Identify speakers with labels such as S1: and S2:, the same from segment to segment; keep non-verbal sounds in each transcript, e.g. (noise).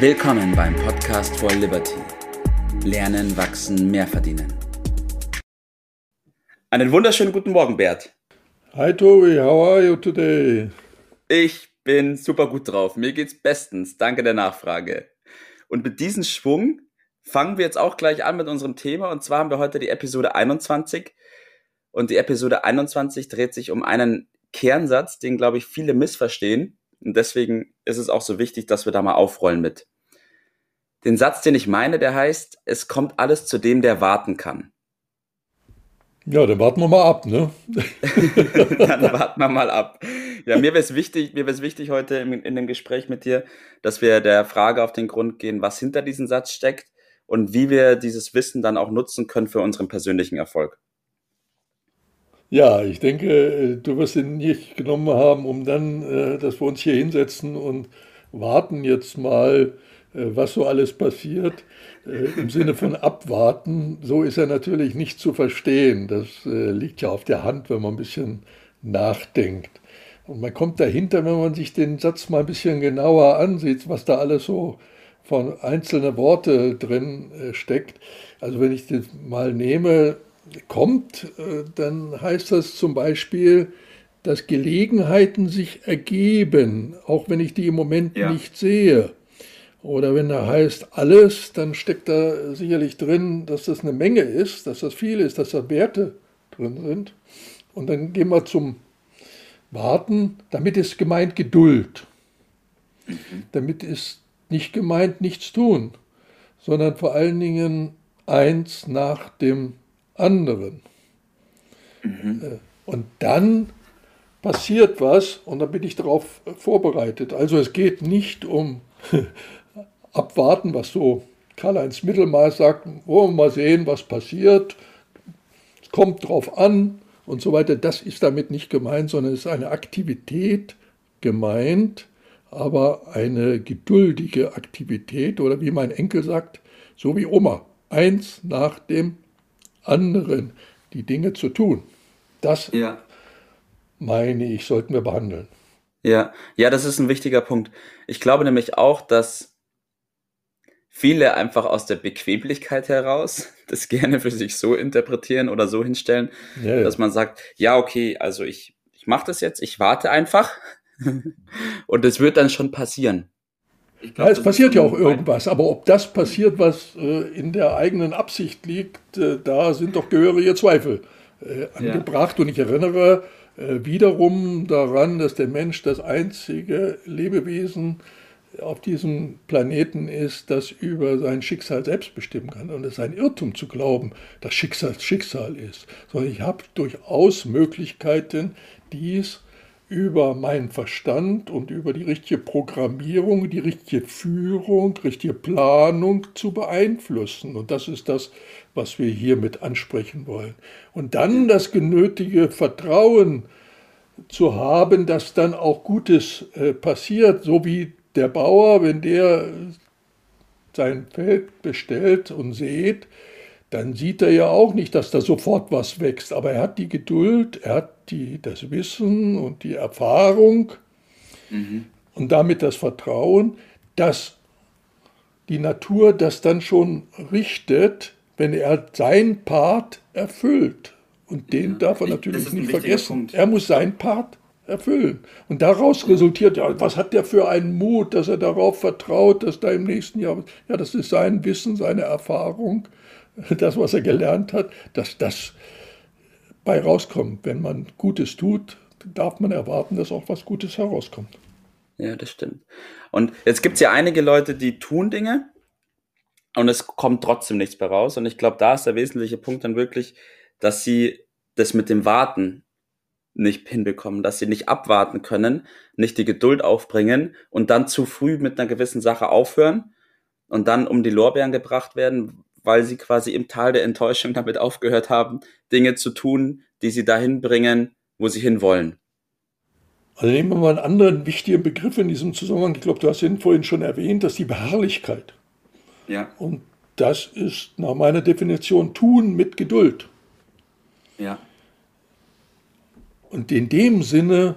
S1: Willkommen beim Podcast for Liberty. Lernen, wachsen, mehr verdienen. Einen wunderschönen guten Morgen, Bert.
S2: Hi Tobi, how are you today?
S1: Ich bin super gut drauf. Mir geht's bestens. Danke der Nachfrage. Und mit diesem Schwung fangen wir jetzt auch gleich an mit unserem Thema. Und zwar haben wir heute die Episode 21. Und die Episode 21 dreht sich um einen Kernsatz, den, glaube ich, viele missverstehen. Und deswegen ist es auch so wichtig, dass wir da mal aufrollen mit. Den Satz, den ich meine, der heißt, es kommt alles zu dem, der warten kann.
S2: Ja, dann warten wir mal ab, ne? (laughs)
S1: dann warten wir mal ab. Ja, mir wäre es wichtig, mir wäre wichtig heute in, in dem Gespräch mit dir, dass wir der Frage auf den Grund gehen, was hinter diesem Satz steckt und wie wir dieses Wissen dann auch nutzen können für unseren persönlichen Erfolg.
S2: Ja, ich denke, du wirst ihn nicht genommen haben, um dann, äh, dass wir uns hier hinsetzen und warten jetzt mal, äh, was so alles passiert. Äh, Im Sinne von (laughs) abwarten, so ist er natürlich nicht zu verstehen. Das liegt ja auf der Hand, wenn man ein bisschen nachdenkt. Und man kommt dahinter, wenn man sich den Satz mal ein bisschen genauer ansieht, was da alles so von einzelnen Worte drin steckt. Also wenn ich das mal nehme, kommt, äh, dann heißt das zum Beispiel, dass Gelegenheiten sich ergeben, auch wenn ich die im Moment ja. nicht sehe. Oder wenn da heißt alles, dann steckt da sicherlich drin, dass das eine Menge ist, dass das viel ist, dass da Werte drin sind. Und dann gehen wir zum Warten. Damit ist gemeint Geduld. Mhm. Damit ist nicht gemeint nichts tun, sondern vor allen Dingen eins nach dem anderen. Mhm. Äh, und dann passiert was und dann bin ich darauf vorbereitet. Also es geht nicht um (laughs) abwarten, was so Karl-Heinz Mittelmaß sagt, wollen wir mal sehen, was passiert, es kommt drauf an und so weiter. Das ist damit nicht gemeint, sondern es ist eine Aktivität gemeint, aber eine geduldige Aktivität oder wie mein Enkel sagt, so wie Oma, eins nach dem anderen die Dinge zu tun. Das ja. meine ich, sollten wir behandeln.
S1: Ja, ja, das ist ein wichtiger Punkt. Ich glaube nämlich auch, dass viele einfach aus der Bequemlichkeit heraus (laughs) das gerne für sich so interpretieren oder so hinstellen, ja, ja. dass man sagt, ja, okay, also ich, ich mache das jetzt, ich warte einfach (laughs) und es wird dann schon passieren.
S2: Glaub, ja, es passiert ja auch irgendwas, aber ob das passiert, was äh, in der eigenen Absicht liegt, äh, da sind doch gehörige Zweifel äh, angebracht. Ja. Und ich erinnere äh, wiederum daran, dass der Mensch das einzige Lebewesen auf diesem Planeten ist, das über sein Schicksal selbst bestimmen kann. Und es ist ein Irrtum zu glauben, dass Schicksal Schicksal ist. Sondern ich habe durchaus Möglichkeiten, dies über meinen Verstand und über die richtige Programmierung, die richtige Führung, richtige Planung zu beeinflussen. Und das ist das, was wir hier mit ansprechen wollen. Und dann das genötige Vertrauen zu haben, dass dann auch Gutes äh, passiert, so wie der Bauer, wenn der sein Feld bestellt und sät, dann sieht er ja auch nicht, dass da sofort was wächst. Aber er hat die Geduld, er hat die, das Wissen und die Erfahrung mhm. und damit das Vertrauen, dass die Natur das dann schon richtet, wenn er seinen Part erfüllt. Und den ja, darf er natürlich nicht vergessen. Er muss seinen Part erfüllen. Und daraus resultiert, ja, was hat der für einen Mut, dass er darauf vertraut, dass da im nächsten Jahr, ja, das ist sein Wissen, seine Erfahrung (laughs) das, was er gelernt hat, dass das bei rauskommt. Wenn man Gutes tut, darf man erwarten, dass auch was Gutes herauskommt.
S1: Ja, das stimmt. Und jetzt gibt es ja einige Leute, die tun Dinge und es kommt trotzdem nichts mehr raus. Und ich glaube, da ist der wesentliche Punkt dann wirklich, dass sie das mit dem Warten nicht hinbekommen, dass sie nicht abwarten können, nicht die Geduld aufbringen und dann zu früh mit einer gewissen Sache aufhören und dann um die Lorbeeren gebracht werden, weil sie quasi im Tal der Enttäuschung damit aufgehört haben, Dinge zu tun, die sie dahin bringen, wo sie hinwollen.
S2: Also nehmen wir mal einen anderen wichtigen Begriff in diesem Zusammenhang. Ich glaube, du hast ihn vorhin schon erwähnt, das ist die Beharrlichkeit. Ja. Und das ist nach meiner Definition tun mit Geduld.
S1: Ja.
S2: Und in dem Sinne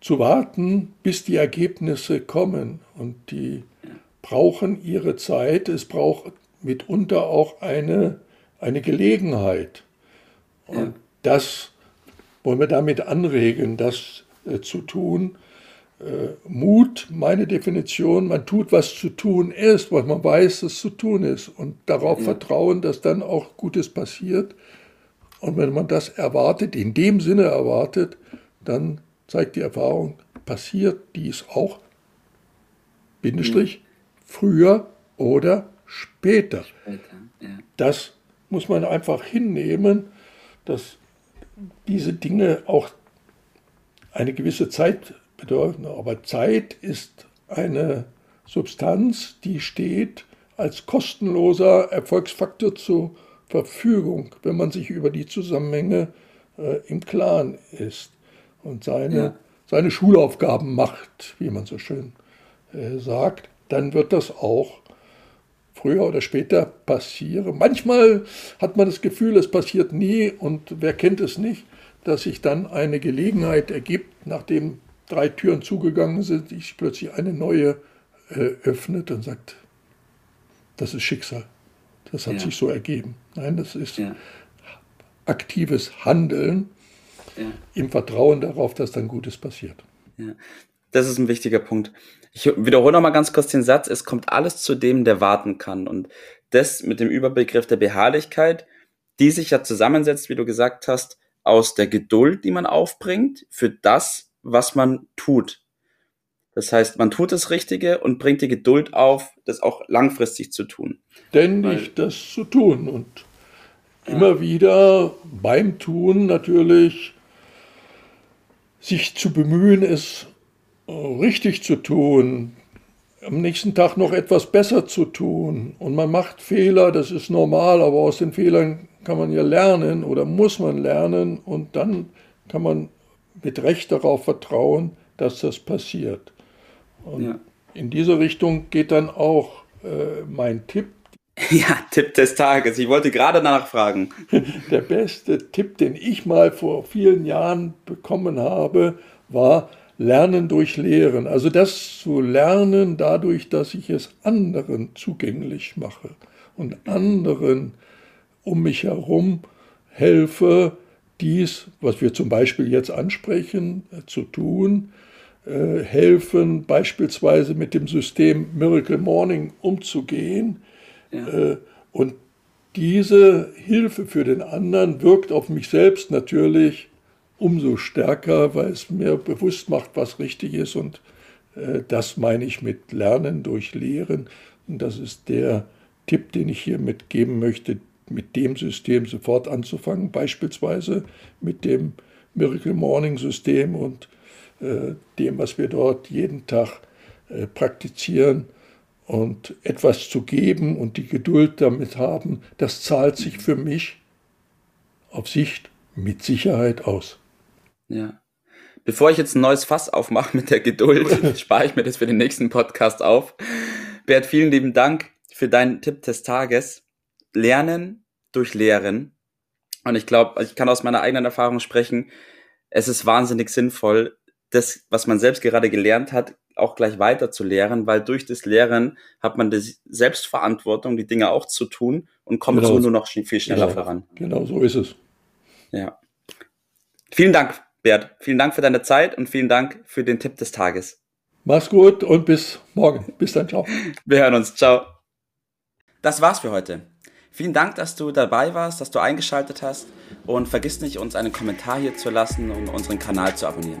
S2: zu warten, bis die Ergebnisse kommen. Und die brauchen ihre Zeit. Es braucht mitunter auch eine, eine Gelegenheit. Und ja. das wollen wir damit anregen, das äh, zu tun. Äh, Mut, meine Definition, man tut, was zu tun ist, was man weiß, dass zu tun ist. Und darauf ja. vertrauen, dass dann auch Gutes passiert. Und wenn man das erwartet, in dem Sinne erwartet, dann zeigt die Erfahrung, passiert dies auch, Bindestrich, mhm. früher oder später. später ja. Das muss man einfach hinnehmen, dass diese Dinge auch eine gewisse Zeit bedeuten. Aber Zeit ist eine Substanz, die steht als kostenloser Erfolgsfaktor zur Verfügung, wenn man sich über die Zusammenhänge äh, im Klaren ist und seine, ja. seine Schulaufgaben macht, wie man so schön äh, sagt, dann wird das auch früher oder später passieren. Manchmal hat man das Gefühl, es passiert nie und wer kennt es nicht, dass sich dann eine Gelegenheit ergibt, nachdem drei Türen zugegangen sind, sich plötzlich eine neue äh, öffnet und sagt, das ist Schicksal. Das hat ja. sich so ergeben. Nein, das ist ja. aktives Handeln ja. im Vertrauen darauf, dass dann Gutes passiert.
S1: Das ist ein wichtiger Punkt. Ich wiederhole noch mal ganz kurz den Satz. Es kommt alles zu dem, der warten kann. Und das mit dem Überbegriff der Beharrlichkeit, die sich ja zusammensetzt, wie du gesagt hast, aus der Geduld, die man aufbringt für das, was man tut. Das heißt, man tut das Richtige und bringt die Geduld auf, das auch langfristig zu tun.
S2: Ständig das zu tun und ja. immer wieder beim Tun natürlich sich zu bemühen, es richtig zu tun, am nächsten Tag noch etwas besser zu tun. Und man macht Fehler, das ist normal, aber aus den Fehlern kann man ja lernen oder muss man lernen und dann kann man mit Recht darauf vertrauen, dass das passiert. Und ja. in diese Richtung geht dann auch äh, mein Tipp. (laughs)
S1: Ja, Tipp des Tages. Ich wollte gerade nachfragen. (laughs)
S2: Der beste Tipp, den ich mal vor vielen Jahren bekommen habe, war Lernen durch Lehren. Also das zu lernen dadurch, dass ich es anderen zugänglich mache und anderen um mich herum helfe, dies, was wir zum Beispiel jetzt ansprechen, äh, zu tun, äh, helfen, beispielsweise mit dem System Miracle Morning umzugehen. Ja. Äh, und diese Hilfe für den anderen wirkt auf mich selbst natürlich umso stärker, weil es mir bewusst macht, was richtig ist. Und das meine ich mit Lernen durch Lehren. Und das ist der Tipp, den ich hier mitgeben möchte, mit dem System sofort anzufangen, beispielsweise mit dem Miracle Morning System und äh, dem, was wir dort jeden Tag äh, praktizieren und etwas zu geben und die Geduld damit haben, das zahlt sich für mich auf Sicht mit Sicherheit aus.
S1: Ja. Bevor ich jetzt ein neues Fass aufmache mit der Geduld, (laughs) spare ich mir das für den nächsten Podcast auf. Bert, vielen lieben Dank für deinen Tipp des Tages. Lernen durch Lehren. Und ich glaube, ich kann aus meiner eigenen Erfahrung sprechen, es ist wahnsinnig sinnvoll, das, was man selbst gerade gelernt hat, auch gleich weiter zu lehren, weil durch das Lehren hat man die Selbstverantwortung, die Dinge auch zu tun und kommt genau. so nur noch viel schneller
S2: genau.
S1: voran.
S2: Genau, so ist es.
S1: Ja. Vielen Dank, Bert. Vielen Dank für deine Zeit und vielen Dank für den Tipp des Tages.
S2: Mach's gut und bis morgen. Bis dann, ciao.
S1: Wir hören uns. Ciao. Das war's für heute. Vielen Dank, dass du dabei warst, dass du eingeschaltet hast und vergiss nicht, uns einen Kommentar hier zu lassen und unseren Kanal zu abonnieren.